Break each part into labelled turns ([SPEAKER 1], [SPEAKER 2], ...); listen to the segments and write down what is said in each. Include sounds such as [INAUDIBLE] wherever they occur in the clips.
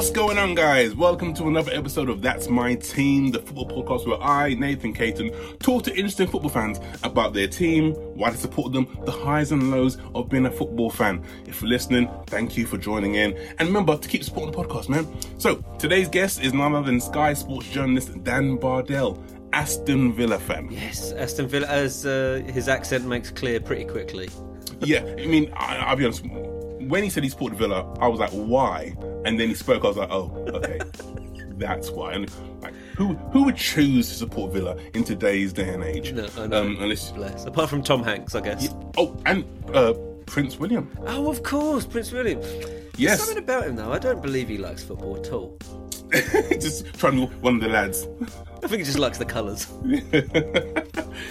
[SPEAKER 1] What's going on, guys? Welcome to another episode of That's My Team, the football podcast where I, Nathan Caton, talk to interesting football fans about their team, why they support them, the highs and lows of being a football fan. If you're listening, thank you for joining in. And remember to keep supporting the podcast, man. So, today's guest is none other than Sky Sports journalist Dan Bardell. Aston Villa fan.
[SPEAKER 2] Yes, Aston Villa, as uh, his accent makes clear pretty quickly.
[SPEAKER 1] Yeah, I mean, I, I'll be honest. When he said he supported Villa, I was like, why? And then he spoke. I was like, oh, okay, [LAUGHS] that's why. And like, who who would choose to support Villa in today's day and age?
[SPEAKER 2] No, I know.
[SPEAKER 1] Um, unless
[SPEAKER 2] Bless. Apart from Tom Hanks, I guess.
[SPEAKER 1] oh, and uh, Prince William.
[SPEAKER 2] Oh, of course, Prince William.
[SPEAKER 1] Yes.
[SPEAKER 2] There's something about him, though. I don't believe he likes football at all. [LAUGHS]
[SPEAKER 1] just trying to one of the lads.
[SPEAKER 2] I think he just likes the colours. [LAUGHS]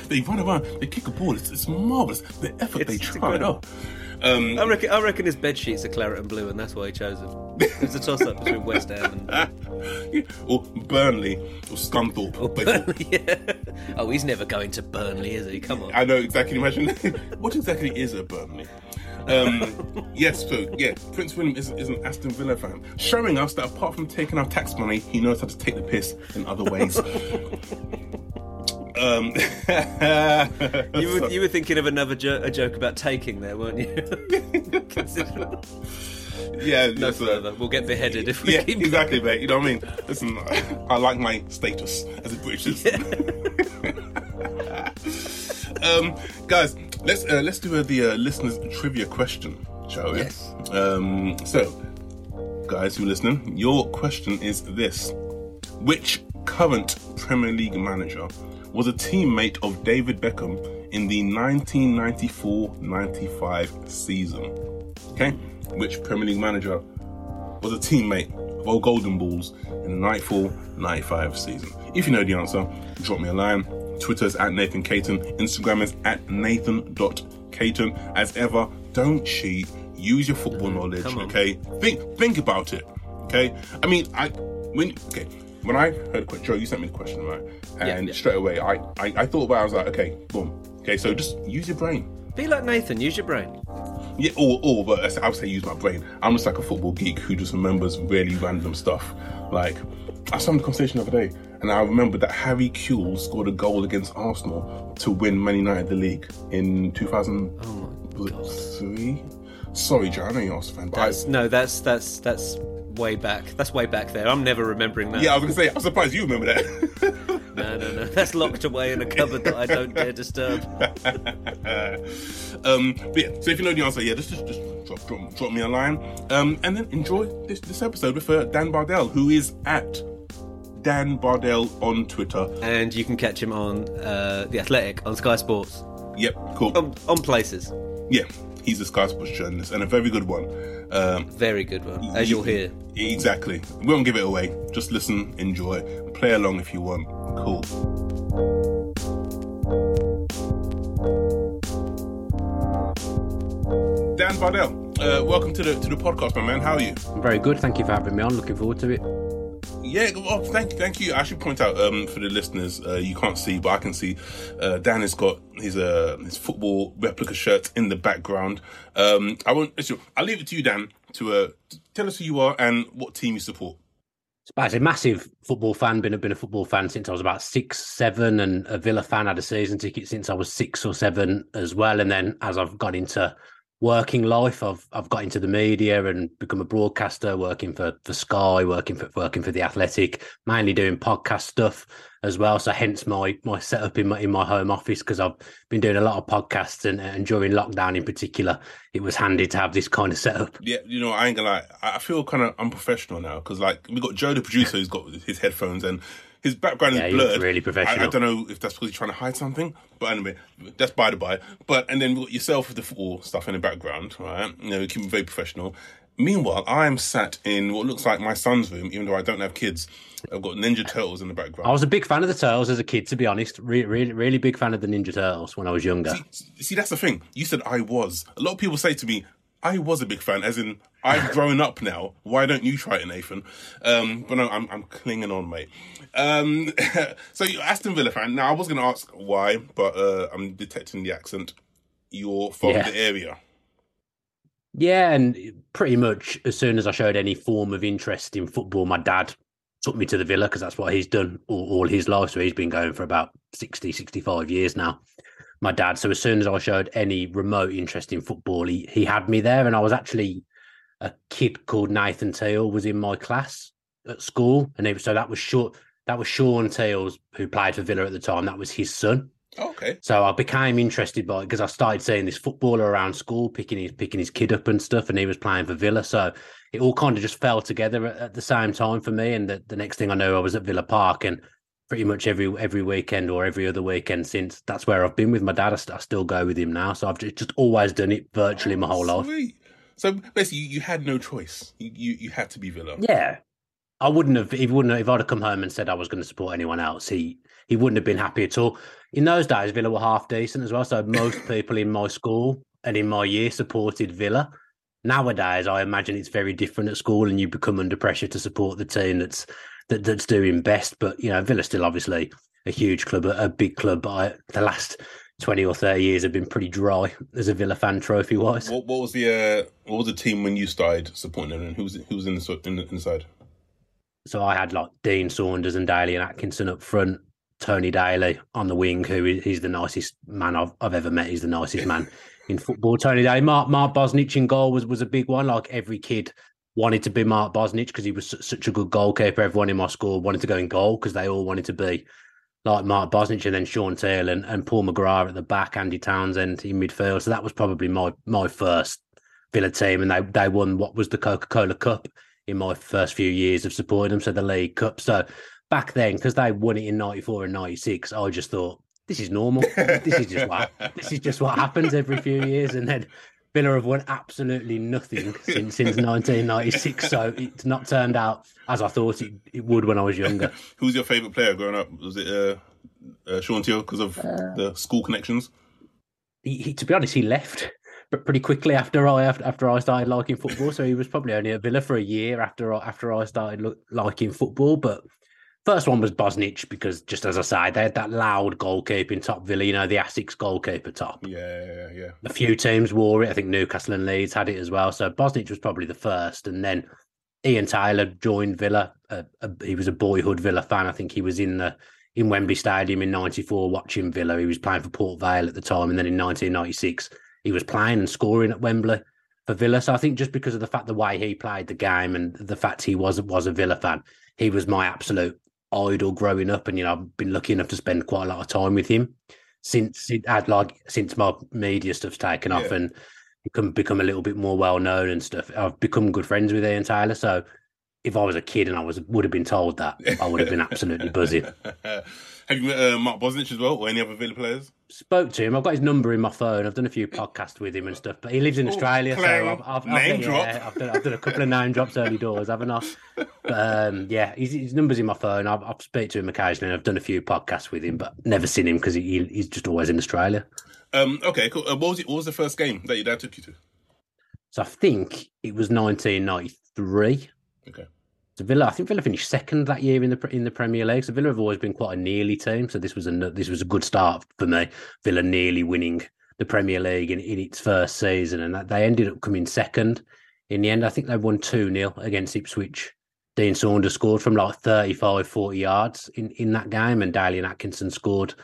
[SPEAKER 1] they run around, they kick a ball. It's, it's marvelous. The effort they
[SPEAKER 2] It's
[SPEAKER 1] try.
[SPEAKER 2] incredible.
[SPEAKER 1] Oh. Um,
[SPEAKER 2] I reckon, I reckon his bed sheets are claret and blue, and that's why he chose them. [LAUGHS] It was a toss-up between West Ham and
[SPEAKER 1] yeah, [LAUGHS] or Burnley or Scunthorpe.
[SPEAKER 2] or Burnley. [LAUGHS] yeah. Oh, he's never going to Burnley, is he? Come on.
[SPEAKER 1] I know exactly. Imagine what exactly is a Burnley. Um, yes, so yeah, Prince William is, is an Aston Villa fan, showing us that apart from taking our tax money, he knows how to take the piss in other ways. Um, [LAUGHS]
[SPEAKER 2] You were, you were thinking of another jo- a joke about taking there, weren't you? [LAUGHS]
[SPEAKER 1] Yeah,
[SPEAKER 2] no
[SPEAKER 1] yes, uh,
[SPEAKER 2] further. We'll get beheaded if we
[SPEAKER 1] yeah,
[SPEAKER 2] keep
[SPEAKER 1] exactly, mate. You know what I mean? Listen, I like my status as a British citizen. [LAUGHS] um, guys, let's uh, let's do uh, the uh, listeners' trivia question, shall we?
[SPEAKER 2] Yes.
[SPEAKER 1] Um, so, guys who are listening, your question is this: Which current Premier League manager was a teammate of David Beckham in the 1994-95 season? Okay, which Premier League manager was a teammate of old Golden Balls in the 94-95 season? If you know the answer, drop me a line. Twitter's at Nathan Caton. Instagram is at Nathan.Caton. As ever, don't cheat. Use your football knowledge, okay? Think think about it. Okay? I mean, I when okay, when I heard the question, Joe, you sent me the question, right? And
[SPEAKER 2] yeah.
[SPEAKER 1] straight away I, I I thought about it, I was like, okay, boom. Okay, so just use your brain.
[SPEAKER 2] Be like Nathan, use your brain.
[SPEAKER 1] Yeah, or, or but I would say use my brain. I'm just like a football geek who just remembers really random stuff. Like, I saw the conversation the other day, and I remember that Harry Kewell scored a goal against Arsenal to win Man United the league in 2000.
[SPEAKER 2] Oh
[SPEAKER 1] was it three? Sorry, Joe, I know you're Arsenal fan, but I,
[SPEAKER 2] no, that's that's that's way back. That's way back there. I'm never remembering that.
[SPEAKER 1] yeah, I was gonna say, I'm surprised you remember that. [LAUGHS]
[SPEAKER 2] No, no, no. That's locked away in a cupboard that I don't dare disturb. [LAUGHS]
[SPEAKER 1] um, but yeah, so if you know the answer, yeah, just just, just drop, drop drop me a line, um, and then enjoy this this episode with uh, Dan Bardell, who is at Dan Bardell on Twitter.
[SPEAKER 2] And you can catch him on uh, the Athletic on Sky Sports
[SPEAKER 1] Yep, cool.
[SPEAKER 2] on, on places.
[SPEAKER 1] Yeah, he's a Sky Sports journalist and a very good one. Um,
[SPEAKER 2] Very good one, as you'll hear.
[SPEAKER 1] Exactly. We won't give it away. Just listen, enjoy, play along if you want. Cool. Dan Bardell, uh, welcome to the to the podcast, my man. How are you?
[SPEAKER 3] I'm very good. Thank you for having me on. Looking forward to it.
[SPEAKER 1] Yeah, well, thank you, thank you. I should point out um, for the listeners, uh, you can't see, but I can see. Uh, Dan has got his uh, his football replica shirt in the background. Um, I won't. I'll leave it to you, Dan, to uh, tell us who you are and what team you support.
[SPEAKER 3] As a massive football fan, been a been a football fan since I was about six, seven, and a Villa fan. Had a season ticket since I was six or seven as well. And then as I've got into working life, I've I've got into the media and become a broadcaster, working for for Sky, working for working for the Athletic, mainly doing podcast stuff as well. So hence my my setup in my in my home office because I've been doing a lot of podcasts and, and during lockdown in particular, it was handy to have this kind of setup.
[SPEAKER 1] Yeah, you know, I ain't gonna lie. I feel kind of unprofessional now because, like, we got Joe, the producer, who's got his headphones and his background
[SPEAKER 3] Yeah,
[SPEAKER 1] is blurred.
[SPEAKER 3] really
[SPEAKER 1] I, I don't know if that's because he's trying to hide something, but anyway, that's by the by. But and then yourself with the football stuff in the background, right? You know, keep it very professional. Meanwhile, I am sat in what looks like my son's room, even though I don't have kids. I've got Ninja Turtles in the background.
[SPEAKER 3] I was a big fan of the Turtles as a kid, to be honest. Re- really, really big fan of the Ninja Turtles when I was younger.
[SPEAKER 1] See, see, that's the thing. You said I was. A lot of people say to me, I was a big fan, as in I've grown up now. Why don't you try it, Nathan? Um, but no, I'm, I'm clinging on, mate. Um, [LAUGHS] so you're Aston Villa fan. Now I was going to ask why, but uh, I'm detecting the accent. You're from
[SPEAKER 3] Yeah.
[SPEAKER 1] the area.
[SPEAKER 3] Yeah, and pretty much as soon as I showed any form of interest in football, my dad took me to the Villa because that's what he's done all, all, his life. So he's been going for about 60, 65 years now. My dad. So as soon as I showed any remote interest in football, he, he had me there. And I was actually a kid called Nathan Teale was in my class at school. And it, so that was short. That was Shaun Teale's, who played for Villa at the time. That was his son.
[SPEAKER 1] Okay.
[SPEAKER 3] So I became interested by it because I started seeing this footballer around school picking his picking his kid up and stuff, and he was playing for Villa. So it all kind of just fell together at, at the same time for me. And the, the next thing I know, I was at Villa Park, and pretty much every every weekend or every other weekend since that's where I've been with my dad. I, st- I still go with him now. So I've just, just always done it virtually oh, my whole
[SPEAKER 1] sweet. life. So basically, you, you, had no choice. You, you you had to be Villa.
[SPEAKER 3] Yeah, I wouldn't have. He wouldn't have, if I'd have come home and said I was going to support anyone else. He he wouldn't have been happy at all. In those days, Villa were half decent as well. So most [LAUGHS] people in my school and in my year supported Villa. Nowadays, I imagine it's very different at school, and you become under pressure to support the team that's that, that's doing best. But you know, Villa still obviously a huge club, a, a big club. But I, the last twenty or thirty years have been pretty dry as a Villa fan, trophy wise.
[SPEAKER 1] What, what, was the uh, what was the team when you started supporting them, and who was who was in the in the, in the side?
[SPEAKER 3] So I had like Dean Saunders and Dalian Atkinson up front. Tony Daley on the wing, who he's the nicest man I've, I've ever met. He's the nicest man [LAUGHS] in football. Tony Daley, Mark Mark Bosnich in goal was was a big one. Like every kid wanted to be Mark Bosnich because he was such a good goalkeeper. Everyone in my school wanted to go in goal because they all wanted to be like Mark Bosnich and then Shaun Teale and, and Paul McGrath at the back, Andy Townsend in midfield. So that was probably my my first Villa team, and they they won what was the Coca Cola Cup in my first few years of supporting them. So the League Cup. So back then, because they won it in '94 and '96, I just thought this is normal. this is just what this is just what happens every few years, and then Villa have won absolutely nothing [LAUGHS] since since 1996. So it's not turned out as I thought it, it would when I was younger. [LAUGHS]
[SPEAKER 1] Who's your favourite player growing up? Was it uh, uh, Shaun Teale because of uh, the school connections?
[SPEAKER 3] He, he, to be honest, he left [LAUGHS] but pretty quickly after I after, after I started liking football. So he was probably only at Villa for a year after after I started look, liking football. But first one was Bosnich because just as I say, they had that loud goalkeeping top Villa, you know, the Asics goalkeeper top.
[SPEAKER 1] Yeah, yeah. Yeah.
[SPEAKER 3] A few teams wore it. I think Newcastle and Leeds had it as well. So Bosnich was probably the first, and then Ian Taylor joined Villa. Uh, uh, he was a boyhood Villa fan. I think he was in the in Wembley Stadium in '94 watching Villa. He was playing for Port Vale at the time, and then in 1996 he was playing and scoring at Wembley for Villa. So I think just because of the fact the way he played the game and the fact he was was a Villa fan, he was my absolute idol growing up. And you know, I've been lucky enough to spend quite a lot of time with him since it had like since my media stuff's taken off yeah. and become become a little bit more well known and stuff. I've become good friends with Ian Taylor. So if I was a kid and I was would have been told that, I would have been absolutely buzzing. [LAUGHS]
[SPEAKER 1] Have you met uh, Mark Bosnich as well, or any other Villa players?
[SPEAKER 3] Spoke to him. I've got his number in my phone. I've done a few podcasts with him and stuff. But he lives in Ooh, Australia, so I've, I've,
[SPEAKER 1] name
[SPEAKER 3] I've,
[SPEAKER 1] drop.
[SPEAKER 3] Yeah, I've, done, I've done a couple of name drops early doors, haven't I? But um, yeah, his, his, number's in my phone. I've, I've speak to him occasionally. I've done a few podcasts with him, but never seen him because he, he's just always in Australia.
[SPEAKER 1] Um, okay, cool. Uh, what was it? What was the first game that your dad took you to?
[SPEAKER 3] So I think it was 1993.
[SPEAKER 1] Okay.
[SPEAKER 3] So Villa, I think Villa finished second that year in the in the Premier League. So Villa have always been quite a nearly team. So this was a this was a good start for me. Villa nearly winning the Premier League in, in its first season, and they ended up coming second. In the end, I think they won 2 0 against Ipswich. Dean Saunders scored from like 35, 40 yards in, in that game, and Dalian Atkinson scored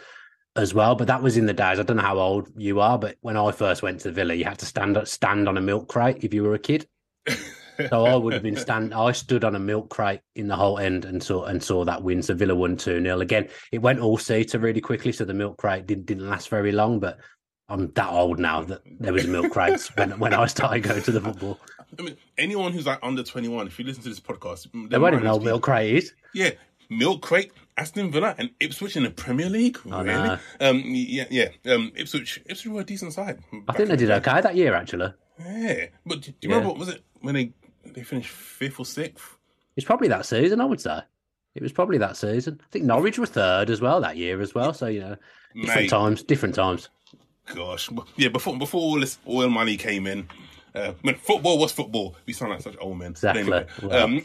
[SPEAKER 3] as well. But that was in the days. I don't know how old you are, but when I first went to Villa, you had to stand stand on a milk crate if you were a kid. [LAUGHS] so I would have been stand. I stood on a milk crate in the Holte end and saw and saw that win. So Villa won two 0 Again, it went all seater really quickly, so the milk crate didn't didn't last very long. But I'm that old now that there was a milk crate when when I started going to the football.
[SPEAKER 1] I mean, anyone who's like under 21, if you listen to this podcast,
[SPEAKER 3] they won't even know milk crate is.
[SPEAKER 1] Yeah, milk crate, Aston Villa, and Ipswich in the Premier League. Really? Um, yeah, yeah. Um, Ipswich, Ipswich were a decent side.
[SPEAKER 3] I think they did okay that year, actually.
[SPEAKER 1] Yeah, but do you remember what was it when they they finished fifth or sixth.
[SPEAKER 3] It's probably that season, I would say. It was probably that season. I think Norwich were third as well that year as well. So you know, different Mate, times, different times.
[SPEAKER 1] Gosh, yeah. Before before all this oil money came in, uh, when football was football, we sound like such old men.
[SPEAKER 3] Exactly. Anyway, well. um,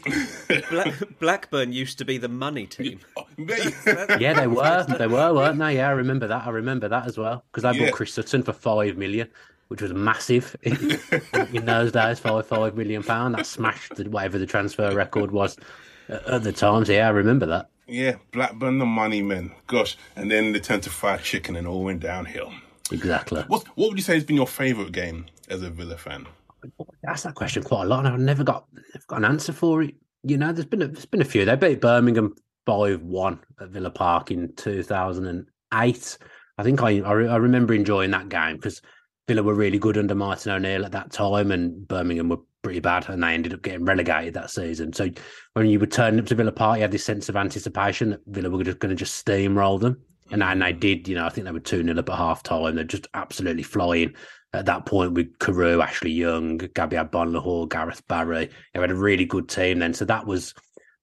[SPEAKER 2] Black, [LAUGHS] Blackburn used to be the money team.
[SPEAKER 3] yeah, [LAUGHS] they [LAUGHS] were. They were, weren't they? Yeah, I remember that. I remember that as well because they bought yeah. Chris Sutton for five million which was massive in, in those days, five five million pound. That smashed the, whatever the transfer record was at the times. Yeah, I remember that.
[SPEAKER 1] Yeah, Blackburn, the money men. Gosh, and then they turned to fried chicken and all went downhill.
[SPEAKER 3] Exactly.
[SPEAKER 1] What What would you say has been your favourite game as a Villa fan?
[SPEAKER 3] That's that question quite a lot, and I've never got never got an answer for it. You know, there's been a, there's been a few. They beat Birmingham five one at Villa Park in two thousand and eight. I think I I, re- I remember enjoying that game because Villa were really good under Martin O'Neill at that time, and Birmingham were pretty bad, and they ended up getting relegated that season. So when you were turning up to Villa Park, you had this sense of anticipation that Villa were just going to just steamroll them, and, and they did. You know, I think they were two 0 up at half time. They're just absolutely flying at that point with Carew, Ashley Young, Gabby Agbonlahor, Gareth Barry. They had a really good team then, so that was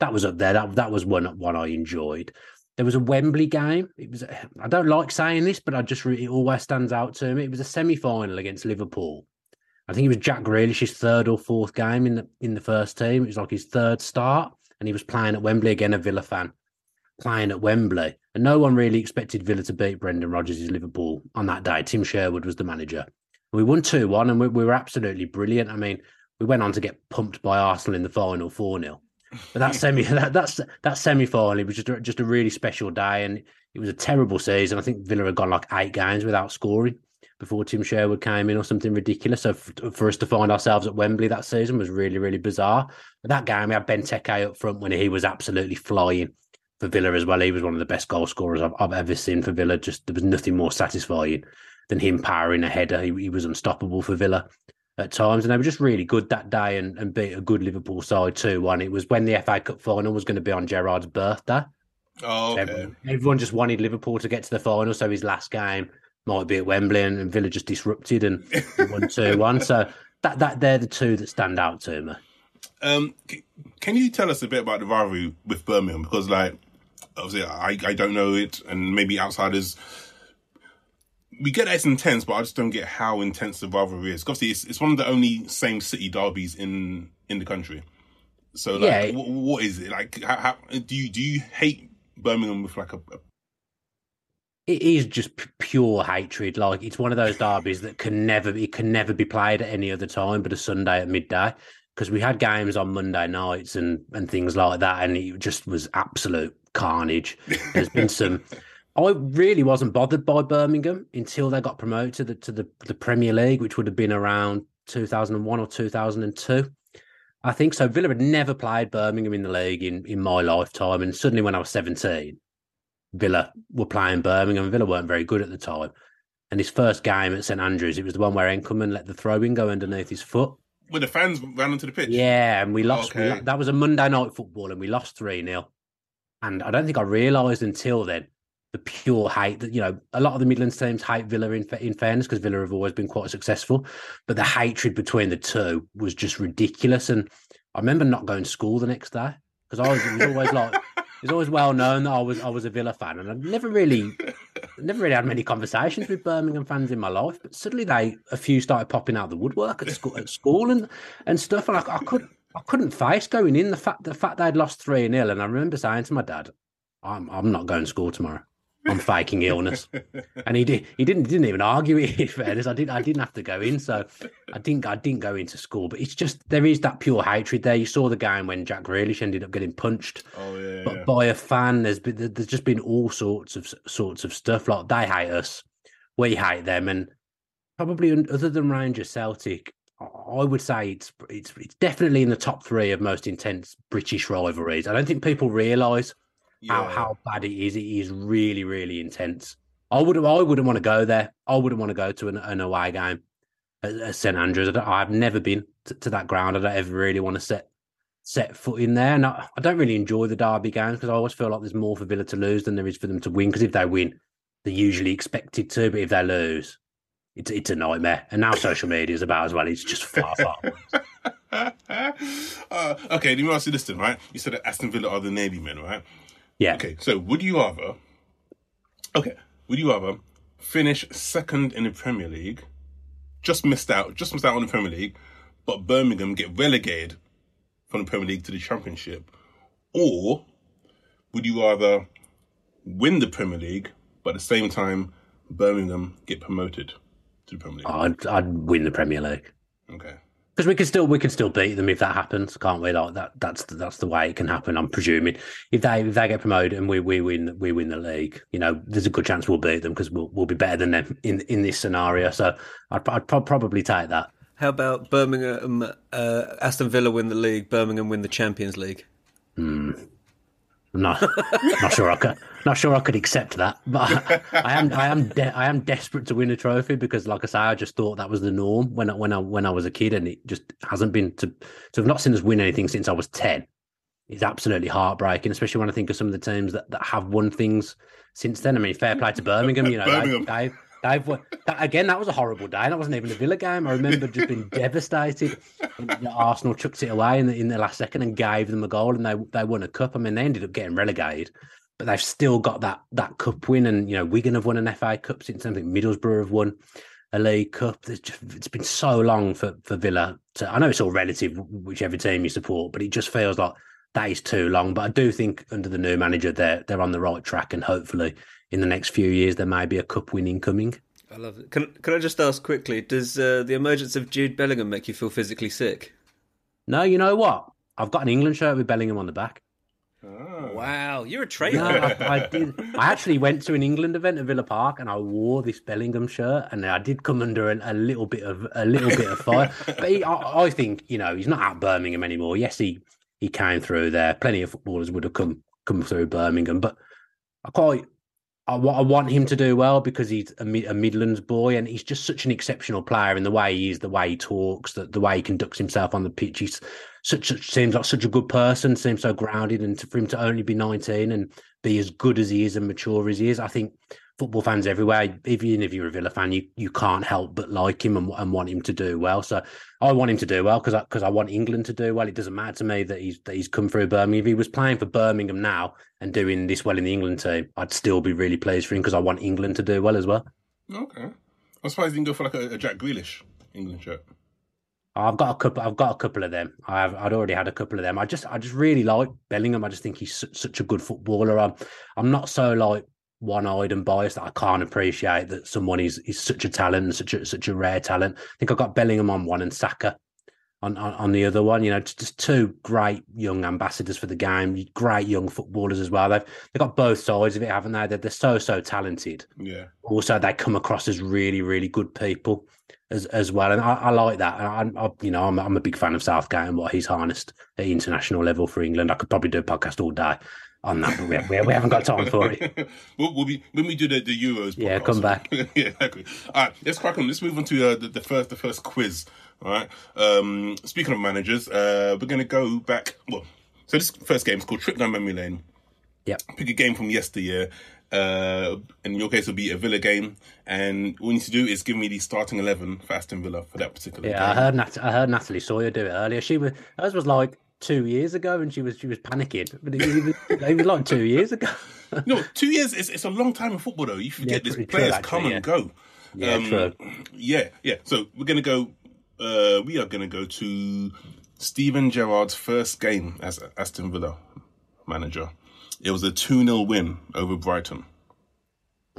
[SPEAKER 3] that was up there. That that was one one I enjoyed. There was a Wembley game. It was. I don't like saying this, but I just it always stands out to me. It was a semi final against Liverpool. I think it was Jack Grealish's third or fourth game in the in the first team. It was like his third start, and he was playing at Wembley again. A Villa fan playing at Wembley, and no one really expected Villa to beat Brendan Rodgers' Liverpool on that day. Tim Sherwood was the manager. We won two one, and we, we were absolutely brilliant. I mean, we went on to get pumped by Arsenal in the final four 0 but that semi [LAUGHS] that that's that semi final it was just a, just a really special day, and it was a terrible season. I think Villa had gone like eight games without scoring before Tim Sherwood came in, or something ridiculous. So f- for us to find ourselves at Wembley that season was really really bizarre. But that game, we had Benteke up front when he was absolutely flying for Villa as well. He was one of the best goal scorers I've, I've ever seen for Villa. Just there was nothing more satisfying than him powering a header. He, he was unstoppable for Villa at times, and they were just really good that day and, and beat a good Liverpool side too. One, it was when the FA Cup final was going to be on Gerrard's birthday.
[SPEAKER 1] Oh, okay.
[SPEAKER 3] everyone, everyone, just wanted Liverpool to get to the final, so his last game might be at Wembley, and, and Villa just disrupted and won [LAUGHS] two one. So that that they're the two that stand out to me.
[SPEAKER 1] Um, can you tell us a bit about the rivalry with Birmingham? Because, like, obviously, I I don't know it, and maybe outsiders we get that it's intense, but I just don't get how intense the rivalry is. Obviously, it's, it's one of the only same city derbies in in the country. So, like, yeah. what, what is it like? How, how, do you do you hate Birmingham with like a, a
[SPEAKER 3] it is just pure hatred. Like it's one of those derbies that can never it can never be played at any other time but a Sunday at midday. Because we had games on Monday nights and and things like that, and it just was absolute carnage. There's been some [LAUGHS] I really wasn't bothered by Birmingham until they got promoted to the, to the, the Premier League, which would have been around 2001 or 2002. I think so. Villa had never played Birmingham in the league in, in my lifetime. And suddenly, when I was 17, Villa were playing Birmingham. Villa weren't very good at the time. And his first game at St Andrews, it was the one where Enckelman let the throw in go underneath his foot.
[SPEAKER 1] When the fans ran onto the pitch?
[SPEAKER 3] Yeah, and we lost. Okay. We, that was a Monday night football, and we lost 3 0. And I don't think I realised until then the pure hate that you know a lot of the Midlands teams hate Villa in in fairness because Villa have always been quite successful, but the hatred between the two was just ridiculous. And I remember not going to school the next day because I was, was always like it was always well known that I was I was a Villa fan, and I've never really never really had many conversations with Birmingham fans in my life. But suddenly they a few started popping out the woodwork at school at school and and stuff, and I, I could I couldn't face going in the fact the fact they'd lost three 0 and I remember saying to my dad, "I'm I'm not going to school tomorrow." I'm faking illness, and he did. He didn't didn't even argue it. [LAUGHS] In fairness, I didn't. I didn't have to go in, so I didn't. I didn't go into school. But it's just there is that pure hatred there. You saw the game when Jack Grealish ended up getting punched
[SPEAKER 1] oh, yeah,
[SPEAKER 3] yeah. by a fan. There's been there's just been all sorts of sorts of stuff. Like they hate us, we hate them, and probably other than Rangers Celtic, I would say it's it's it's definitely in the top three of most intense British rivalries. I don't think people realise yeah. how how bad it is. It is really really intense. I would I wouldn't want to go there. I wouldn't want to go to an, an away game at, at St Andrews. I have never been to, to, that ground. I don't ever really want to set set foot in there. And I, I don't really enjoy the derby games because I always feel like there's more for Villa to lose than there is for them to win. Because if they win, they're usually expected to. But if they lose, it's it's a nightmare. And now social media is about as well. It's just far
[SPEAKER 1] far. [LAUGHS] uh, okay, let me ask you this then, right? You said that Aston Villa are the Navy men, right?
[SPEAKER 3] Yeah.
[SPEAKER 1] Okay, so would you rather? Okay, would you rather finish second in the Premier League, just missed out, just missed out on the Premier League, but Birmingham get relegated from the Premier League to the Championship, or would you rather win the Premier League, but at the same time Birmingham get promoted to the Premier League?
[SPEAKER 3] I'd I'd win the Premier League
[SPEAKER 1] Okay.
[SPEAKER 3] Because we can still we can still beat them if that happens, can't we? Like that that's the, that's the way it can happen. I'm presuming if they if they get promoted and we, we win we win the league, you know, there's a good chance we'll beat them because we'll we'll be better than them in in this scenario. So I'd I'd pro- probably take that.
[SPEAKER 2] How about Birmingham, uh, Aston Villa win the league, Birmingham win the Champions League?
[SPEAKER 3] I'm not not sure I could not sure I could accept that, but I, [LAUGHS] I am I am de- I am desperate to win a trophy because, like I say, I just thought that was the norm when I, when I when I was a kid, and it just hasn't been to to have not seen us win anything since I was ten. It's absolutely heartbreaking, especially when I think of some of the teams that, that have won things since then. I mean, fair play to Birmingham, you know,
[SPEAKER 1] Birmingham.
[SPEAKER 3] They, they've they've. That, again, that was a horrible day. That wasn't even a Villa game. I remember just being [LAUGHS] devastated. Arsenal chucked it away in the in the last second and gave them a goal, and they they won a cup. I mean, they ended up getting relegated, but they've still got that that cup win. And you know, Wigan have won an FA Cup since I think Middlesbrough have won a League Cup. Just, it's been so long for for Villa. To, I know it's all relative, whichever team you support, but it just feels like that is too long. But I do think under the new manager, they're they're on the right track, and hopefully in the next few years there may be a cup winning coming.
[SPEAKER 2] I love it. Can Can I just ask quickly? Does uh, the emergence of Jude Bellingham make you feel physically sick?
[SPEAKER 3] No, you know what? I've got an England shirt with Bellingham on the back.
[SPEAKER 1] Ah.
[SPEAKER 2] Wow, you're a
[SPEAKER 3] No,
[SPEAKER 2] traitor.
[SPEAKER 3] I, I did. I actually went to an England event at Villa Park, and I wore this Bellingham shirt, and I did come under a, a little bit of a little bit of fire. [LAUGHS] But he, I, I think you know he's not at Birmingham anymore. Yes, he he came through there. Plenty of footballers would have come come through Birmingham, but I quite. I, I want him to do well because he's a, a Midlands boy and he's just such an exceptional player in the way he is, the way he talks, the, the way he conducts himself on the pitch. He's such a, seems like such a good person, seems so grounded, and to, for him to only be 19 and be as good as he is and mature as he is, I think football fans everywhere, even if you're a Villa fan, you, you can't help but like him and, and want him to do well. So I want him to do well because I, cause I want England to do well. It doesn't matter to me that he's that he's come through Birmingham. If he was playing for Birmingham now and doing this well in the England team, I'd still be really pleased for him because I want England to do well as well.
[SPEAKER 1] Okay. I'm surprised you didn't go for like a, a Jack Grealish England shirt.
[SPEAKER 3] I've got a couple. I've got a couple of them. I've I'd already had a couple of them. I just I just really like Bellingham. I just think he's such, such a good footballer. I'm I'm not so like one-eyed and biased that I can't appreciate that someone is is such a talent and such a such a rare talent. I think I've got Bellingham on one and Saka on, on, on the other one. You know, just, two great young ambassadors for the game, great young footballers as well. They've they've got both sides of it, haven't they? They're, they're so so talented.
[SPEAKER 1] Yeah.
[SPEAKER 3] Also, they come across as really really good people as as well, and I, I like that. And I, I, you know, I'm I'm a big fan of Southgate and what he's harnessed at international level for England. I could probably do a podcast all day on that, but we, we, haven't got time for it. [LAUGHS]
[SPEAKER 1] we'll, we'll be when we do the, the Euros.
[SPEAKER 3] Yeah, come back. [LAUGHS]
[SPEAKER 1] yeah, exactly. All right, let's crack on. Let's move on to uh, the, the first the first quiz. All right. Um, speaking of managers, uh, we're going to go back. Well, so this first game is called Trip Down Memory Lane.
[SPEAKER 3] Yep.
[SPEAKER 1] Pick a game from yesteryear. Uh, in your case, it'll be a Villa game, and what you need to do is give me the starting eleven for Aston Villa for that particular
[SPEAKER 3] Yeah, I heard Nat- I heard Natalie Sawyer do it earlier. She was hers was like two years ago, and she was she was panicking, but it, was, it was like two years ago. [LAUGHS]
[SPEAKER 1] No, two years. It's, it's a long time in football, though. You forget
[SPEAKER 3] Yeah, true,
[SPEAKER 1] players
[SPEAKER 3] actually,
[SPEAKER 1] come
[SPEAKER 3] yeah.
[SPEAKER 1] and go.
[SPEAKER 3] Yeah,
[SPEAKER 1] Um,
[SPEAKER 3] true.
[SPEAKER 1] Yeah, yeah. So we're gonna go. Uh, we are gonna go to Steven Gerrard's first game as Aston Villa manager. It was a two 0 win over Brighton.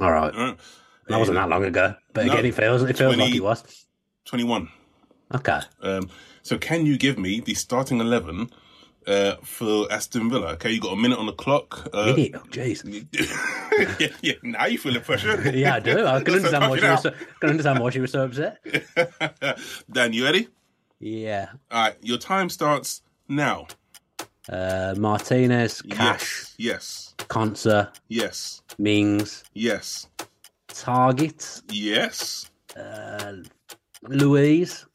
[SPEAKER 3] All right, that wasn't that long ago, but
[SPEAKER 1] No,
[SPEAKER 3] again, it feels it feels like it was.
[SPEAKER 1] Twenty-one.
[SPEAKER 3] Okay,
[SPEAKER 1] Um, so can you give me the starting eleven uh, for Aston Villa? Okay, you got a minute on the clock. Uh,
[SPEAKER 3] idiot. Oh, jeez. [LAUGHS]
[SPEAKER 1] yeah, yeah. Now you feel the pressure. [LAUGHS]
[SPEAKER 3] Yeah, I do. I can [LAUGHS] understand why she was. So, can understand why she was so upset.
[SPEAKER 1] Dan, you ready?
[SPEAKER 3] Yeah.
[SPEAKER 1] All right, your time starts now.
[SPEAKER 3] Uh, Martinez, Cash,
[SPEAKER 1] Yes.
[SPEAKER 3] Konsa,
[SPEAKER 1] Yes.
[SPEAKER 3] Mings,
[SPEAKER 1] Yes.
[SPEAKER 3] Targett,
[SPEAKER 1] Yes.
[SPEAKER 3] uh, Luiz,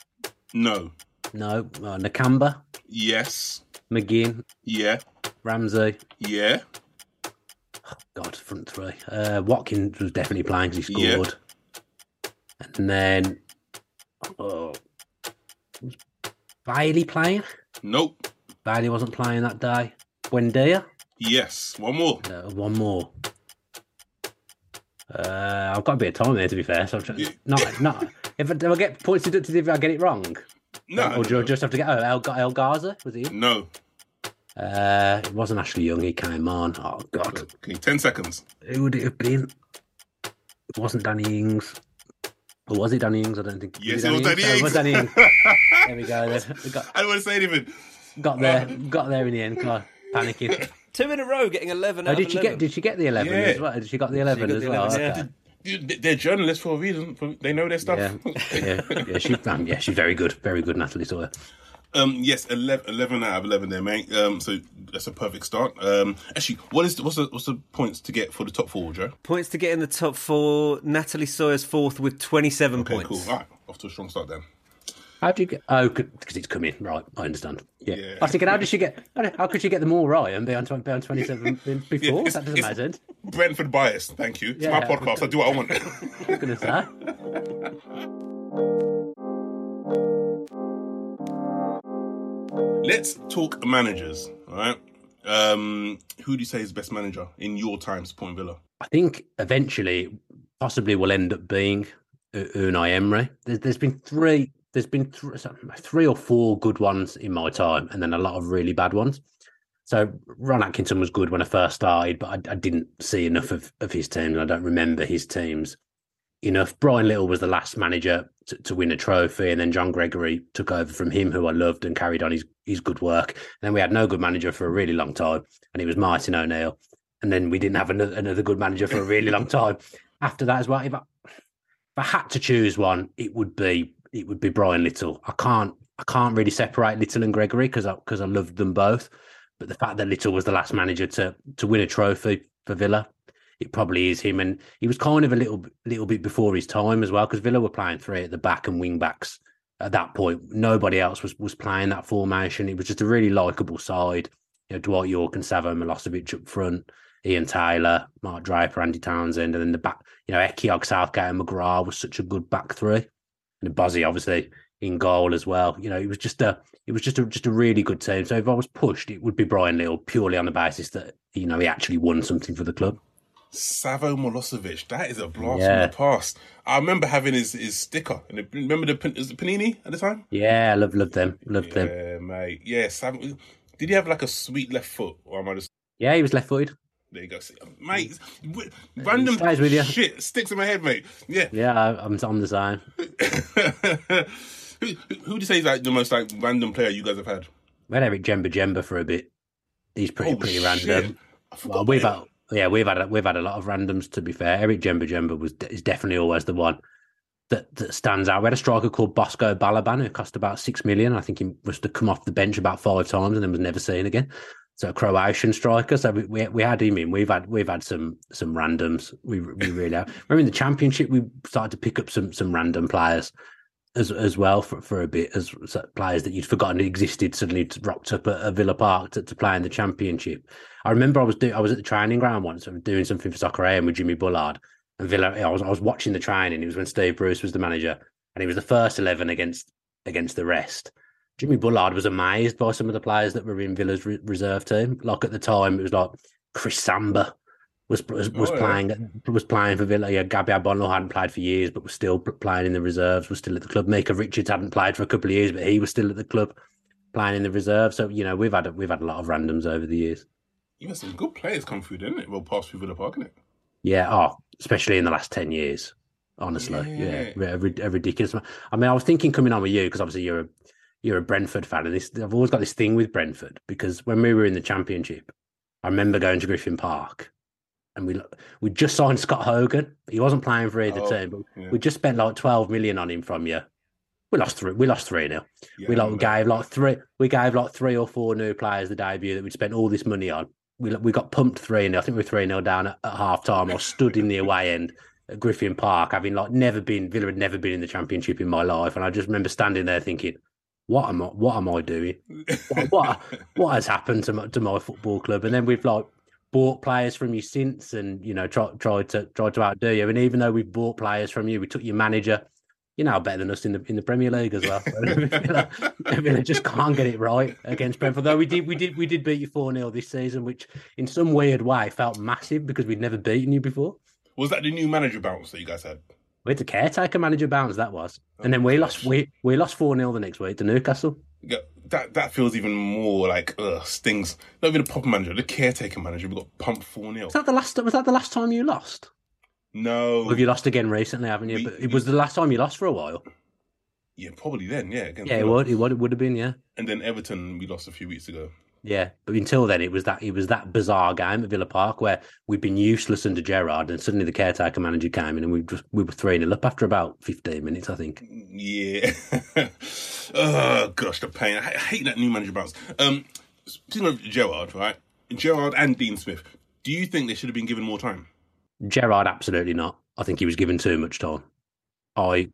[SPEAKER 1] No.
[SPEAKER 3] No, uh, Nakamba,
[SPEAKER 1] Yes.
[SPEAKER 3] McGinn,
[SPEAKER 1] Yeah.
[SPEAKER 3] Ramsey.
[SPEAKER 1] Yeah.
[SPEAKER 3] God, front three. Uh, Watkins was definitely playing because he
[SPEAKER 1] Yeah.
[SPEAKER 3] scored. And then, oh, was Bailey playing?
[SPEAKER 1] Nope.
[SPEAKER 3] Bailey wasn't playing that day. Buendia?
[SPEAKER 1] Yes. One more.
[SPEAKER 3] Uh, one more. Uh, I've got a bit of time there, to be fair. So I'm trying,
[SPEAKER 1] Yeah.
[SPEAKER 3] not, not. If I, do I get points deducted if I get it wrong,
[SPEAKER 1] No.
[SPEAKER 3] or do I just have to get? Oh, El, El Ghazi was he?
[SPEAKER 1] No.
[SPEAKER 3] Uh, it wasn't Ashley Young. He came on. Oh God,
[SPEAKER 1] Okay. Ten seconds.
[SPEAKER 3] who would it have been? It wasn't Danny Ings. Or was it Danny Ings? I don't think.
[SPEAKER 1] Yes, it was Danny
[SPEAKER 3] Oh, it
[SPEAKER 1] Ings.
[SPEAKER 3] was Danny Ings. [LAUGHS] there we go. Then. Got,
[SPEAKER 1] I don't want to say anything.
[SPEAKER 3] got there. Got there in the end. God, panicking. [LAUGHS]
[SPEAKER 2] Two in a row, getting eleven.
[SPEAKER 3] Oh,
[SPEAKER 2] out
[SPEAKER 3] did
[SPEAKER 2] of
[SPEAKER 3] she
[SPEAKER 2] 11.
[SPEAKER 3] get? Did she get the eleven
[SPEAKER 1] Yeah.
[SPEAKER 3] as well? Did she got the eleven
[SPEAKER 2] got
[SPEAKER 3] as
[SPEAKER 2] the
[SPEAKER 3] well?
[SPEAKER 2] 11,
[SPEAKER 3] Okay.
[SPEAKER 2] yeah.
[SPEAKER 1] They're journalists for a reason. They know their stuff.
[SPEAKER 3] Yeah, yeah, yeah. She, um, yeah, she's very good, very good, Natalie Sawyer.
[SPEAKER 1] Um, yes, 11, 11 out of eleven there, mate. Um, so that's a perfect start. Um, actually, what is the, what's the what's the points to get for the top four, Joe?
[SPEAKER 2] Points to get in the top four. Natalie Sawyer's fourth with twenty-seven
[SPEAKER 1] Okay,
[SPEAKER 2] points.
[SPEAKER 1] cool. All right, off to a strong start then.
[SPEAKER 3] How do you get? Oh, because it's coming. Right, I understand. Yeah.
[SPEAKER 1] Yeah.
[SPEAKER 3] I was thinking, how did she get? How could she get them all right and be on, be on twenty-seven [LAUGHS] before?
[SPEAKER 1] it's-
[SPEAKER 3] that doesn't make sense.
[SPEAKER 1] Brentford bias. Thank you. It's
[SPEAKER 3] Yeah.
[SPEAKER 1] my podcast. I do what I want.
[SPEAKER 3] I was gonna say.
[SPEAKER 1] Let's talk managers. All right. Um, who do you say is best manager in your time supporting Villa?
[SPEAKER 3] I think eventually, possibly, will end up being U- Unai Emery. There's, there's been three. There's been th- three or four good ones in my time, and then a lot of really bad ones. So Ron Atkinson was good when I first started, but I, I didn't see enough of, of his teams. I don't remember his teams enough. Brian Little was the last manager to, to win a trophy, and then John Gregory took over from him, who I loved and carried on his, his good work. And then we had no good manager for a really long time, and he was Martin O'Neill. And then we didn't have another, another good manager for a really long time after that as well. If I, if I had to choose one, it would be it would be Brian Little. I can't I can't really separate Little and Gregory because I because I loved them both. But the fact that Little was the last manager to to win a trophy for Villa, it probably is him. And he was kind of a little little bit before his time as well because Villa were playing three at the back and wing backs at that point. Nobody else was was playing that formation. It was just a really likable side. You know, Dwight Yorke and Savo Milosevic up front, Ian Taylor, Mark Draper, Andy Townsend, and then the back, you know, Ehiogu, Southgate, and McGrath was such a good back three. And Bozzy obviously in goal as well. You know, it was just a it was just a just a really good team. So if I was pushed, it would be Brian Little purely on the basis that you know he actually won something for the club.
[SPEAKER 1] Savo Milosevic. That is a blast
[SPEAKER 3] Yeah.
[SPEAKER 1] from the past. I remember having his, his sticker. And it- remember the Pan- is it Panini at the time?
[SPEAKER 3] Yeah, I love love them, loved them.
[SPEAKER 1] Yeah, mate. Yeah, Savo. Did he have like a sweet left foot? Or am I just
[SPEAKER 3] Yeah, he was left footed.
[SPEAKER 1] There you go, See, um, hmm. mate? Random
[SPEAKER 3] stays with you.
[SPEAKER 1] shit sticks in my head, mate. Yeah.
[SPEAKER 3] Yeah, I'm I'm the same. [LAUGHS]
[SPEAKER 1] who, who who do you say is like the most like random player you guys have had?
[SPEAKER 3] We had Eric Djemba Djemba for a bit. He's pretty
[SPEAKER 1] Oh,
[SPEAKER 3] pretty
[SPEAKER 1] shit.
[SPEAKER 3] random. Well, we've had yeah we've had we've had a lot of randoms. To be fair, Eric Djemba Djemba was is definitely always the one that that stands out. We had a striker called Bosco Balaban who cost about six million. I think he was to come off the bench about five times and then was never seen again. So a Croatian striker. So we, we we had him in. We've had we've had some some randoms. We we really have. Remember in the championship we started to pick up some some random players as as well for, for a bit as players that you'd forgotten existed suddenly rocked up at, at Villa Park to, to play in the championship. I remember I was I was at the training ground once doing something for Soccer AM with Jimmy Bullard and Villa. I was I was watching the training. It was when Steve Bruce was the manager and he was the first eleven against against the rest. Jimmy Bullard was amazed by some of the players that were in Villa's re- reserve team. Like at the time, it was like Chris Samba was was, was
[SPEAKER 1] Oh, yeah.
[SPEAKER 3] playing was playing for Villa. Yeah, Gabby Agbonlahor hadn't played for years, but was still playing in the reserves. Was still at the club. Micah Richards hadn't played for a couple of years, but he was still at the club playing in the reserve. So you know we've had a, we've had a lot of randoms over the years.
[SPEAKER 1] You had some good players come through, didn't it? Well, past through Villa Park, didn't it?
[SPEAKER 3] Yeah, oh, especially in the last ten years. Honestly, yeah, yeah, a, a ridiculous. amount. I mean, I was thinking coming on with you because obviously you're a you're a Brentford fan, and this I've always got this thing with Brentford because when we were in the Championship, I remember going to Griffin Park, and we we just signed Scott Hogan. He wasn't playing for either
[SPEAKER 1] Oh,
[SPEAKER 3] team, but
[SPEAKER 1] yeah.
[SPEAKER 3] we just spent like twelve million on him from you. We lost three. We lost three nil.
[SPEAKER 1] Yeah,
[SPEAKER 3] we like gave like three. We gave like three or four new players the debut that we'd spent all this money on. We we got pumped three 0 I think we were three 0 down at, at half time. I stood in the away end at Griffin Park, having like never been Villa had never been in the championship in my life, and I just remember standing there thinking, "What am I? What am I doing? What what, [LAUGHS] what has happened to my, to my football club?" And then we've like bought players from you since, and you know tried tried to tried to outdo you. And even though we've bought players from you, we took your manager. You're now better than us in the in the Premier League as well. [LAUGHS] [LAUGHS] Villa, Villa just can't get it right against Brentford. Though we did we did we did beat you four 0 this season, which in some weird way felt massive because we'd never beaten you before.
[SPEAKER 1] Was that the new manager bounce that you guys had?
[SPEAKER 3] We had the caretaker manager bounce that was, and then oh, we lost we we lost four 0 the next week to Newcastle.
[SPEAKER 1] Yeah, that that feels even more like ugh, stings. Not even the proper manager, the caretaker manager. We got pumped four 0
[SPEAKER 3] Was that the last? Was that the last time you lost?
[SPEAKER 1] No.
[SPEAKER 3] Have you lost again recently, haven't you?
[SPEAKER 1] We-
[SPEAKER 3] but it was the last time you lost for a while.
[SPEAKER 1] Yeah, probably then. Yeah.
[SPEAKER 3] Yeah, it would. It would. It would have been. Yeah.
[SPEAKER 1] And then Everton, we lost a few weeks ago.
[SPEAKER 3] Yeah, but until then, it was that it was that bizarre game at Villa Park where we'd been useless under Gerrard, and suddenly the caretaker manager came in, and we just we were three 0 up after about fifteen minutes, I think.
[SPEAKER 1] Yeah. [LAUGHS] oh gosh, the pain. I, hate that new manager bounce. Um, speaking of Gerrard, right? Gerrard and Dean Smith. Do you think they should have been given more time?
[SPEAKER 3] Gerrard, absolutely not. I think he was given too much time. I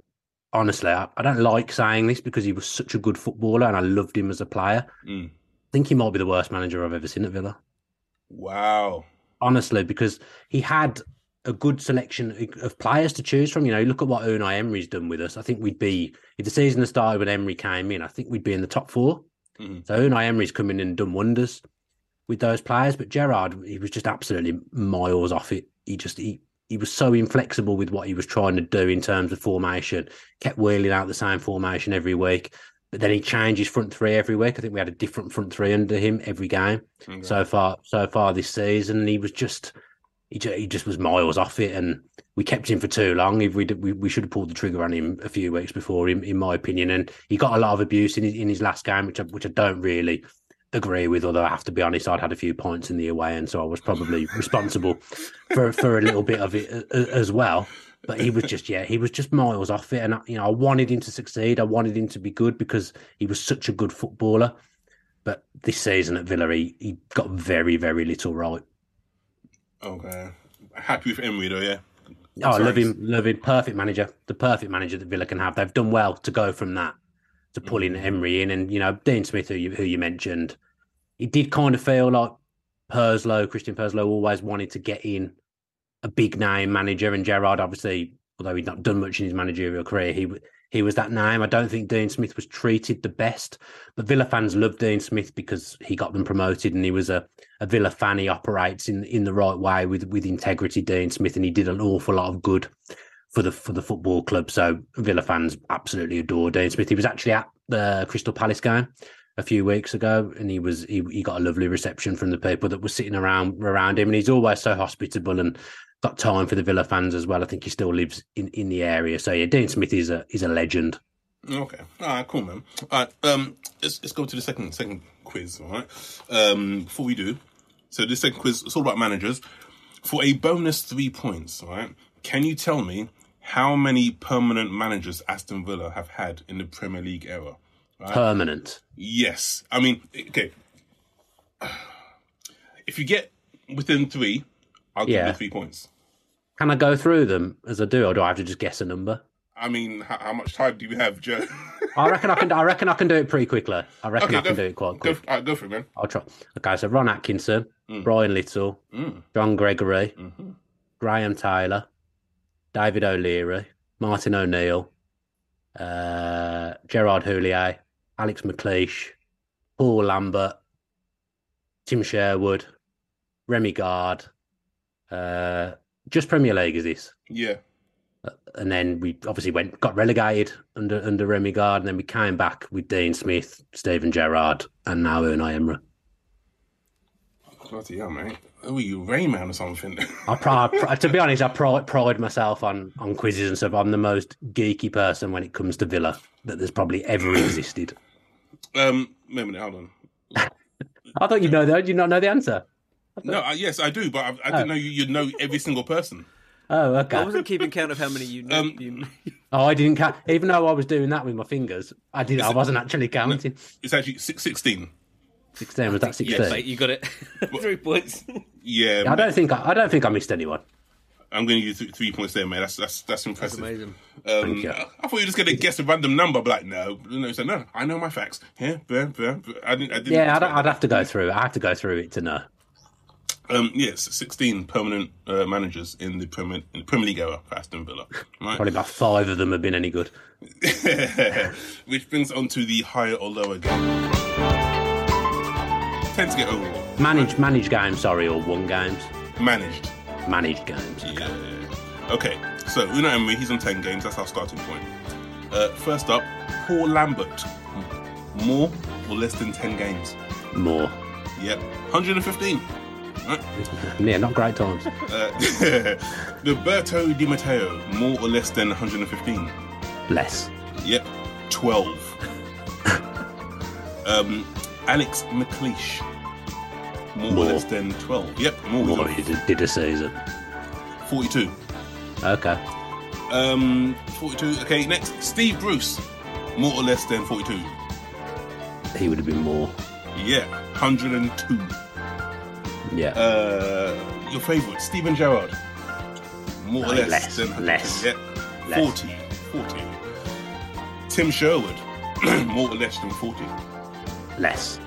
[SPEAKER 3] honestly, I, I don't like saying this because he was such a good footballer, and I loved him as a player.
[SPEAKER 1] Mm.
[SPEAKER 3] I think he might be the worst manager I've ever seen at Villa.
[SPEAKER 1] Wow.
[SPEAKER 3] honestly, because he had a good selection of players to choose from. You know, look at what Unai Emery's done with us. I think we'd be if the season had started when Emery came in. I think we'd be in the top 4
[SPEAKER 1] Mhm.
[SPEAKER 3] So Unai Emery's come in and done wonders with those players. But Gerrard, he was just absolutely miles off it. He just he he was so inflexible with what he was trying to do in terms of formation. Kept wheeling out the same formation every week. But then he changed his front three every week. I think we had a different front three under him every game
[SPEAKER 1] Okay.
[SPEAKER 3] so far so far this season. And he was just he just, he just was miles off it, and we kept him for too long. If we did, we, we should have pulled the trigger on him a few weeks before, in, in my opinion. And he got a lot of abuse in his, in his last game, which I, which I don't really agree with. Although I have to be honest, I'd had a few points in the away, and so I was probably responsible [LAUGHS] for for a little bit of it as well. But he was just, yeah, he was just miles off it, and I- you know, I wanted him to succeed. I wanted him to be good because he was such a good footballer. But this season at Villa, he, he got very, very little right.
[SPEAKER 1] Okay. Happy with Emery though, yeah.
[SPEAKER 3] Oh, I
[SPEAKER 1] Sorry.
[SPEAKER 3] love him, love him. Perfect manager, the perfect manager that Villa can have. They've done well to go from that to pulling
[SPEAKER 1] Mm.
[SPEAKER 3] Emery in, and you know Dean Smith, who you who you mentioned, he did kind of feel like Purslow, Christian Purslow, always wanted to get in a big name manager, and Gerrard obviously, although he'd not done much in his managerial career, he he was that name. I don't think Dean Smith was treated the best, but Villa fans loved Dean Smith because he got them promoted, and he was a, a Villa fan. He operates in in the right way with with integrity, Dean Smith, and he did an awful lot of good for the for the football club. So Villa fans absolutely adore Dean Smith. He was actually at the Crystal Palace game a few weeks ago, and he was he, he got a lovely reception from the people that were sitting around around him, and he's always so hospitable and got time for the Villa fans as well. I think he still lives in, in the area. So yeah, Dean Smith is a is a legend.
[SPEAKER 1] Okay. All right, cool, man. All right, um, let's let's go to the second second quiz. All right. Um, before we do, so this second quiz it's all about managers. For a bonus three points, all right. Can you tell me how many permanent managers Aston Villa have had in the Premier League era?
[SPEAKER 3] Permanent.
[SPEAKER 1] Yes. I mean, okay. If you get within three, I'll give
[SPEAKER 3] Yeah.
[SPEAKER 1] you three points.
[SPEAKER 3] Can I go through them as I do, or do I have to just guess a number?
[SPEAKER 1] I mean, how, how much time do you have, Joe? [LAUGHS]
[SPEAKER 3] I reckon I can. I reckon I can do it pretty quickly. I reckon I
[SPEAKER 1] go,
[SPEAKER 3] can do it quite
[SPEAKER 1] go,
[SPEAKER 3] quick.
[SPEAKER 1] all right, go for it, man.
[SPEAKER 3] I'll try. Okay, so Ron Atkinson, Brian Little,
[SPEAKER 1] Mm.
[SPEAKER 3] John Gregory,
[SPEAKER 1] Mhm.
[SPEAKER 3] Graham Taylor, David O'Leary, Martin O'Neill, uh, Gerard Houllier, Alex McLeish, Paul Lambert, Tim Sherwood, Remi Garde. Uh, just Premier League is this,
[SPEAKER 1] Yeah.
[SPEAKER 3] and then we obviously went got relegated under under Remi Garde, and then we came back with Dean Smith, Steven Gerrard, and now Unai Emery.
[SPEAKER 1] Bloody hell, mate. Oh, you Rain Man or something? [LAUGHS]
[SPEAKER 3] I pride, to be honest, I pride, pride myself on on quizzes and stuff. I'm the most geeky person when it comes to Villa that there's probably ever [CLEARS THROAT] existed.
[SPEAKER 1] um, wait a minute, hold on. [LAUGHS]
[SPEAKER 3] I thought you'd know that. Did you not know the answer?
[SPEAKER 1] No, uh, yes, I do, but I, I didn't know you, you'd know every single person.
[SPEAKER 3] Oh, okay.
[SPEAKER 2] I wasn't keeping count of how many you know.
[SPEAKER 1] Um,
[SPEAKER 2] you,
[SPEAKER 3] Oh, I didn't count. Even though I was doing that with my fingers, I did. I wasn't actually counting.
[SPEAKER 1] It's actually six, 16.
[SPEAKER 3] Sixteen was that
[SPEAKER 1] yes,
[SPEAKER 3] sixteen?
[SPEAKER 2] mate, you got it. [LAUGHS] Three points.
[SPEAKER 1] Yeah,
[SPEAKER 3] I don't think. I, I don't think I missed anyone.
[SPEAKER 1] I'm going to give you th- three points there, mate. That's that's that's impressive.
[SPEAKER 2] Amazing.
[SPEAKER 1] Um,
[SPEAKER 3] you.
[SPEAKER 1] I, I thought you were just going to guess a random number, but like, no, no, so no, I know my facts. Yeah, blah, blah, blah. I didn't. I didn't
[SPEAKER 3] Yeah, I'd, I'd have to go through. it. I have to go through it to know.
[SPEAKER 1] Um, yes, 16 permanent uh, managers in the Premier in the Premier League era for Aston Villa. Right.
[SPEAKER 3] Probably about five of them have been any good. [LAUGHS]
[SPEAKER 1] Which brings on to the higher or lower game. Tend to get overall
[SPEAKER 3] Managed, managed games. Sorry, or won games.
[SPEAKER 1] managed.
[SPEAKER 3] Managed games.
[SPEAKER 1] Yeah. Okay, so Unai Emery, he's on 10 games. That's our starting point. Uh, first up, Paul Lambert. More or less than 10 games?
[SPEAKER 3] More.
[SPEAKER 1] Yep, 115.
[SPEAKER 3] Yeah, not great times. [LAUGHS]
[SPEAKER 1] Uh, [LAUGHS] Roberto Di Matteo, more or less than 115.
[SPEAKER 3] Less.
[SPEAKER 1] Yep, 12. um, Alex McLeish, more,
[SPEAKER 3] More.
[SPEAKER 1] or less than 12. Yep, more,
[SPEAKER 3] More
[SPEAKER 1] than
[SPEAKER 3] did, did a season.
[SPEAKER 1] 42.
[SPEAKER 3] Okay.
[SPEAKER 1] Um, 42. Okay, next, Steve Bruce, more or less than 42.
[SPEAKER 3] He would have been more.
[SPEAKER 1] Yeah, 102.
[SPEAKER 3] Yeah.
[SPEAKER 1] Uh, your favourite, Steven Gerrard, more or less,
[SPEAKER 3] less,
[SPEAKER 1] than
[SPEAKER 3] less,
[SPEAKER 1] Yep,
[SPEAKER 3] less.
[SPEAKER 1] 40. 40. Tim Sherwood, [CLEARS THROAT] more or less than 40.
[SPEAKER 3] Less.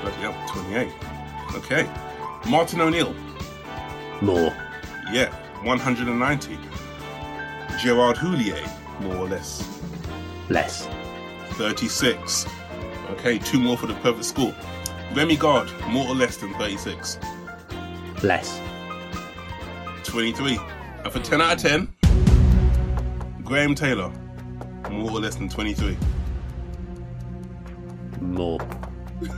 [SPEAKER 1] Bloody hell, 28. Okay. Martin O'Neill,
[SPEAKER 3] More.
[SPEAKER 1] yeah, 190. Gerard Houllier, more or less,
[SPEAKER 3] Less.
[SPEAKER 1] 36. Okay, two more for the perfect score. Remi Garde, more or less than 36.
[SPEAKER 3] Less.
[SPEAKER 1] 23. And for 10 out of 10, Graham Taylor, more or less than 23.
[SPEAKER 3] More. [LAUGHS]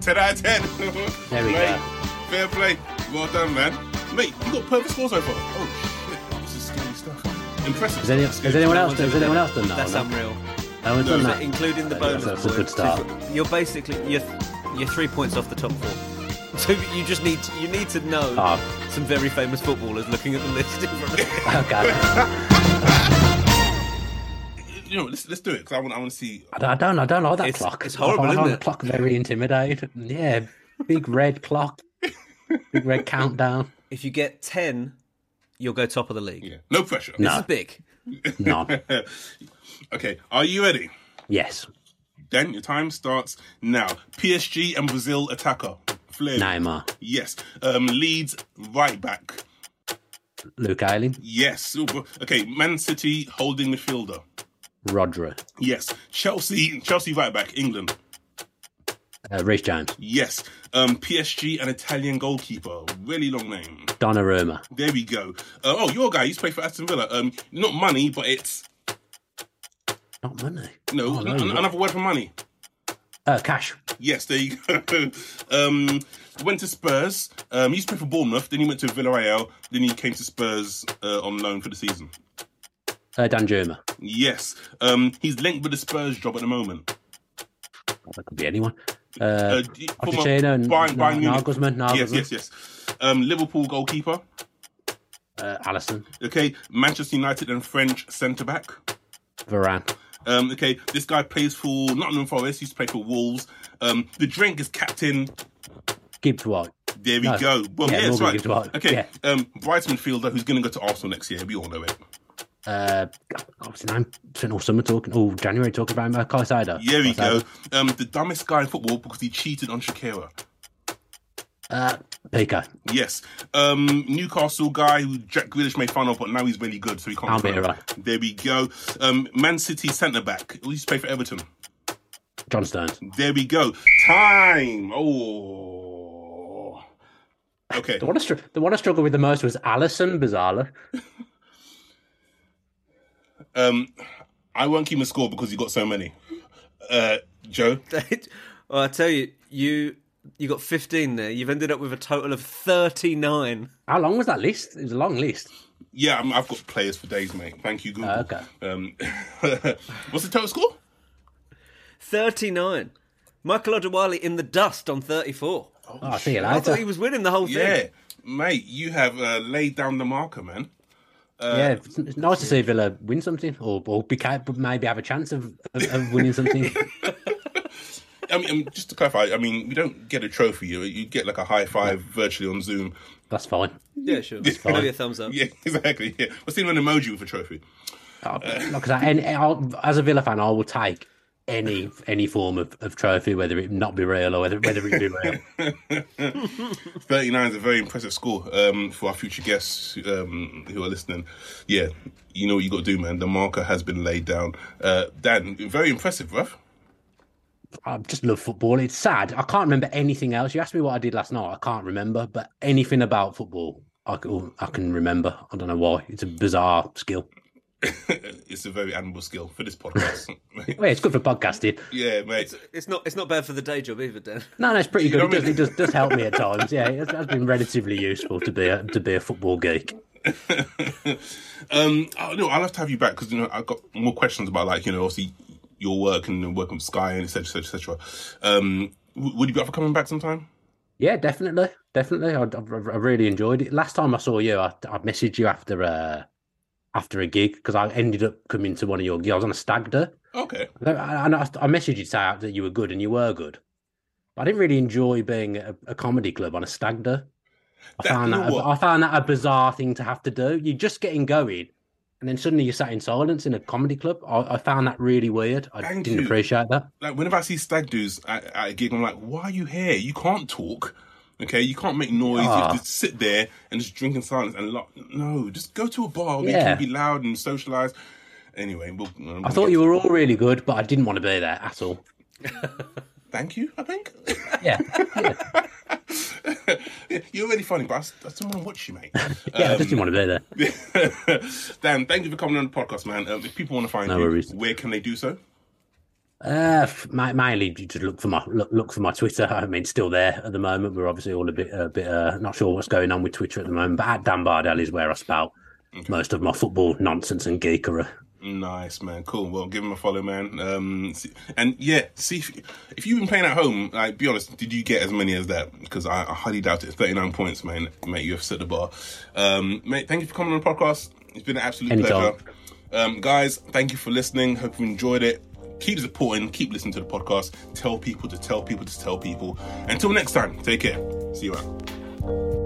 [SPEAKER 1] 10 out of 10.
[SPEAKER 3] There we
[SPEAKER 1] Mate,
[SPEAKER 3] go.
[SPEAKER 1] Fair play. Well done, man. Mate, you got perfect score so far. Oh, shit. This is scary stuff. Impressive.
[SPEAKER 3] Has, any, has anyone else? Has anyone else done that?
[SPEAKER 2] That's unreal.
[SPEAKER 3] No one's
[SPEAKER 1] No,
[SPEAKER 3] done that.
[SPEAKER 2] Including the bonus.
[SPEAKER 3] That's a good
[SPEAKER 2] points.
[SPEAKER 3] start.
[SPEAKER 2] You're basically you're you're three points off the top four. [LAUGHS] So you just need to, you need to know
[SPEAKER 3] Oh.
[SPEAKER 2] some very famous footballers looking at the list in front of you.
[SPEAKER 3] Okay.
[SPEAKER 1] You know, let's, let's do it because I want, I want to see.
[SPEAKER 3] I don't, I don't, I don't like that
[SPEAKER 2] It's-
[SPEAKER 3] clock.
[SPEAKER 2] it's horrible,
[SPEAKER 3] I find
[SPEAKER 2] isn't
[SPEAKER 3] the
[SPEAKER 2] it?
[SPEAKER 3] clock very intimidating. Yeah, big red clock, big red [LAUGHS] countdown.
[SPEAKER 2] If you get ten, you'll go top of the league.
[SPEAKER 1] Yeah. No pressure.
[SPEAKER 2] This
[SPEAKER 3] No.
[SPEAKER 2] is big. [LAUGHS]
[SPEAKER 3] None.
[SPEAKER 1] okay, are you ready?
[SPEAKER 3] Yes,
[SPEAKER 1] Then your time starts now. PSG and Brazil attacker. Flair.
[SPEAKER 3] Neymar,
[SPEAKER 1] Yes. Um, Leeds right back.
[SPEAKER 3] Luke Ayling,
[SPEAKER 1] Yes. Okay, Man City holding midfielder.
[SPEAKER 3] Rodri,
[SPEAKER 1] Yes. Chelsea Chelsea right back. England.
[SPEAKER 3] uh, Reece James,
[SPEAKER 1] Yes. Um, PSG and Italian goalkeeper. Really long name.
[SPEAKER 3] Donnarumma,
[SPEAKER 1] There we go. Uh, oh, your guy He's to play for Aston Villa. Um, not money, but it's
[SPEAKER 3] not money.
[SPEAKER 1] no,
[SPEAKER 3] Oh, no,
[SPEAKER 1] an- another word for money.
[SPEAKER 3] Uh, cash.
[SPEAKER 1] Yes, there you go. [LAUGHS] um, went to Spurs. Um, he used to play for Bournemouth. Then he went to Villarreal. Then he came to Spurs uh, on loan for the season.
[SPEAKER 3] Uh, Danjuma.
[SPEAKER 1] Yes. Um, he's linked with the Spurs job at the moment.
[SPEAKER 3] That could be anyone. Uh,
[SPEAKER 1] Uh, d- former
[SPEAKER 3] Pochettino and
[SPEAKER 1] Bayern, Bayern
[SPEAKER 3] Na-
[SPEAKER 1] Munich.
[SPEAKER 3] Nagelsmann,
[SPEAKER 1] Yes, yes, yes. Um, Liverpool goalkeeper.
[SPEAKER 3] uh, Alisson,
[SPEAKER 1] Okay. Manchester United and French centre back.
[SPEAKER 3] Varane,
[SPEAKER 1] Um, okay, this guy plays for Nottingham Forest. Used to play for Wolves. Um, the drink is Captain.
[SPEAKER 3] Gibbs White,
[SPEAKER 1] There we
[SPEAKER 3] No.
[SPEAKER 1] go. Well,
[SPEAKER 3] Yeah,
[SPEAKER 1] yeah, that's right.
[SPEAKER 3] Gibbs White.
[SPEAKER 1] Okay,
[SPEAKER 3] Yeah.
[SPEAKER 1] um, Brighton midfielder who's going to go to Arsenal next year. We all know it.
[SPEAKER 3] uh, his name? Spent all summer talking, all January talking about him. Uh, Caicedo.
[SPEAKER 1] Here we
[SPEAKER 3] Kai
[SPEAKER 1] go. Um, the dumbest guy in football because he cheated on Shakira.
[SPEAKER 3] Uh, Piqué,
[SPEAKER 1] Yes. Um, Newcastle guy who Jack Grealish made fun of, but now he's really good, so he can't. be
[SPEAKER 3] Almiron.
[SPEAKER 1] fun of. There we go. Um, Man City centre back. Who used to play for Everton.
[SPEAKER 3] John Stones.
[SPEAKER 1] There we go. Time. Oh. Okay.
[SPEAKER 3] The one I, str- the one I struggled with the most was Alisson Bizarre.
[SPEAKER 1] Um, I won't keep a score because you got so many. Uh, Joe. [LAUGHS]
[SPEAKER 2] well, I tell you, you you got 15 there. You've ended up with a total of 39.
[SPEAKER 3] How long was that list? It was a long list.
[SPEAKER 1] Yeah, I'm, I've got players for days, mate. Thank you, Google.
[SPEAKER 3] Oh, okay.
[SPEAKER 1] Um, [LAUGHS] what's the total score?
[SPEAKER 2] 39. Michael Odewale in the dust on 34.
[SPEAKER 3] Oh, I'll see you
[SPEAKER 2] I thought he was winning the whole thing.
[SPEAKER 1] Yeah, mate, you have uh, laid down the marker, man.
[SPEAKER 3] yeah, it's, it's nice to see Villa win something, or, or be, maybe have a chance of, of, of winning something. [LAUGHS]
[SPEAKER 1] I mean, just to clarify, I mean, we don't get a trophy. You, you get like a high five virtually on Zoom.
[SPEAKER 3] That's fine.
[SPEAKER 2] Yeah, sure.
[SPEAKER 3] fine.
[SPEAKER 2] Maybe a thumbs up.
[SPEAKER 1] Yeah, [LAUGHS] exactly. Yeah. What's even an emoji with a trophy?
[SPEAKER 3] Uh, Like I say, any, I'll, as a Villa fan, I will take any any form of, of trophy, whether it not be real or whether whether it be real. [LAUGHS] [LAUGHS]
[SPEAKER 1] 39 is a very impressive score um, for our future guests um, who are listening. Yeah, you know what you got to do, man. The marker has been laid down. Uh, Dan, very impressive, bruv.
[SPEAKER 3] I just love football. It's sad. I can't remember anything else. You asked me what I did last night. I can't remember, but anything about football, I can, I can remember. I don't know why. It's a bizarre skill. [LAUGHS]
[SPEAKER 1] it's a very admirable skill for this podcast. [LAUGHS]
[SPEAKER 3] well, it's good for podcasting.
[SPEAKER 1] Yeah, mate.
[SPEAKER 2] It's, it's, not. It's not bad for the day job either, Dan.
[SPEAKER 3] No, no, it's pretty good. It does, it does, does help me at [LAUGHS] times. Yeah, it has been relatively useful to be a, to be a football geek.
[SPEAKER 1] um, oh, no, I'll have to have you back because you know I've got more questions about like you know obviously your work and working with Sky and etc etc. Um, would you be up for coming back sometime?
[SPEAKER 3] Yeah, definitely, definitely. I, I, I really enjoyed it. Last time I saw you, I, I messaged you after uh, after a gig because I ended up coming to one of your gigs. I was on a stag do.
[SPEAKER 1] Okay.
[SPEAKER 3] And I, I, I messaged you to say that you were good, and you were good. But I didn't really enjoy being at a, a comedy club on a stag do. I
[SPEAKER 1] That-
[SPEAKER 3] found that a? I found that a bizarre thing to have to do. You're just getting going, and then suddenly you're sat in silence in a comedy club. I, I found that really weird. I
[SPEAKER 1] Thank
[SPEAKER 3] didn't
[SPEAKER 1] you.
[SPEAKER 3] appreciate that.
[SPEAKER 1] Like whenever I see stag dudes at, at a gig, I'm like, why are you here? You can't talk. Okay, you can't make noise. You
[SPEAKER 3] Ah.
[SPEAKER 1] have to sit there and just drink in silence and lo- no, just go to a bar where you can be loud and socialize. Anyway, we'll, we'll
[SPEAKER 3] I thought you were all really good, but I didn't want to be there at all.
[SPEAKER 1] Thank you. I think.
[SPEAKER 3] Yeah, [LAUGHS]
[SPEAKER 1] Yeah, You're really funny, but I I still want to watch you, mate. [LAUGHS]
[SPEAKER 3] yeah, I just didn't want to be there. [LAUGHS]
[SPEAKER 1] Dan, thank you for coming on the podcast, man. Um, if people want to find
[SPEAKER 3] No
[SPEAKER 1] you,
[SPEAKER 3] worries.
[SPEAKER 1] where can they do so?
[SPEAKER 3] Uh, mainly you just look for my look, look for my Twitter. [LAUGHS] I mean, still there at the moment. We're obviously all a bit a bit uh, not sure what's going on with Twitter at the moment. But at Dan Bardell is where I spout most of my football nonsense and geekery.
[SPEAKER 1] Nice, man. Cool. Well, give him a follow, man. Um, see- and yeah, see if, if you've been playing at home. Like, be honest, did you get as many as that? Because I, I highly doubt it. Thirty nine points, man. Mate, you have set the bar. Um, mate, thank you for coming on the podcast. It's been an absolute
[SPEAKER 3] Anytime.
[SPEAKER 1] pleasure. Um, guys, thank you for listening. Hope you enjoyed it. Keep supporting. Keep listening to the podcast. Tell people to tell people to tell people. Until next time, take care. See you out.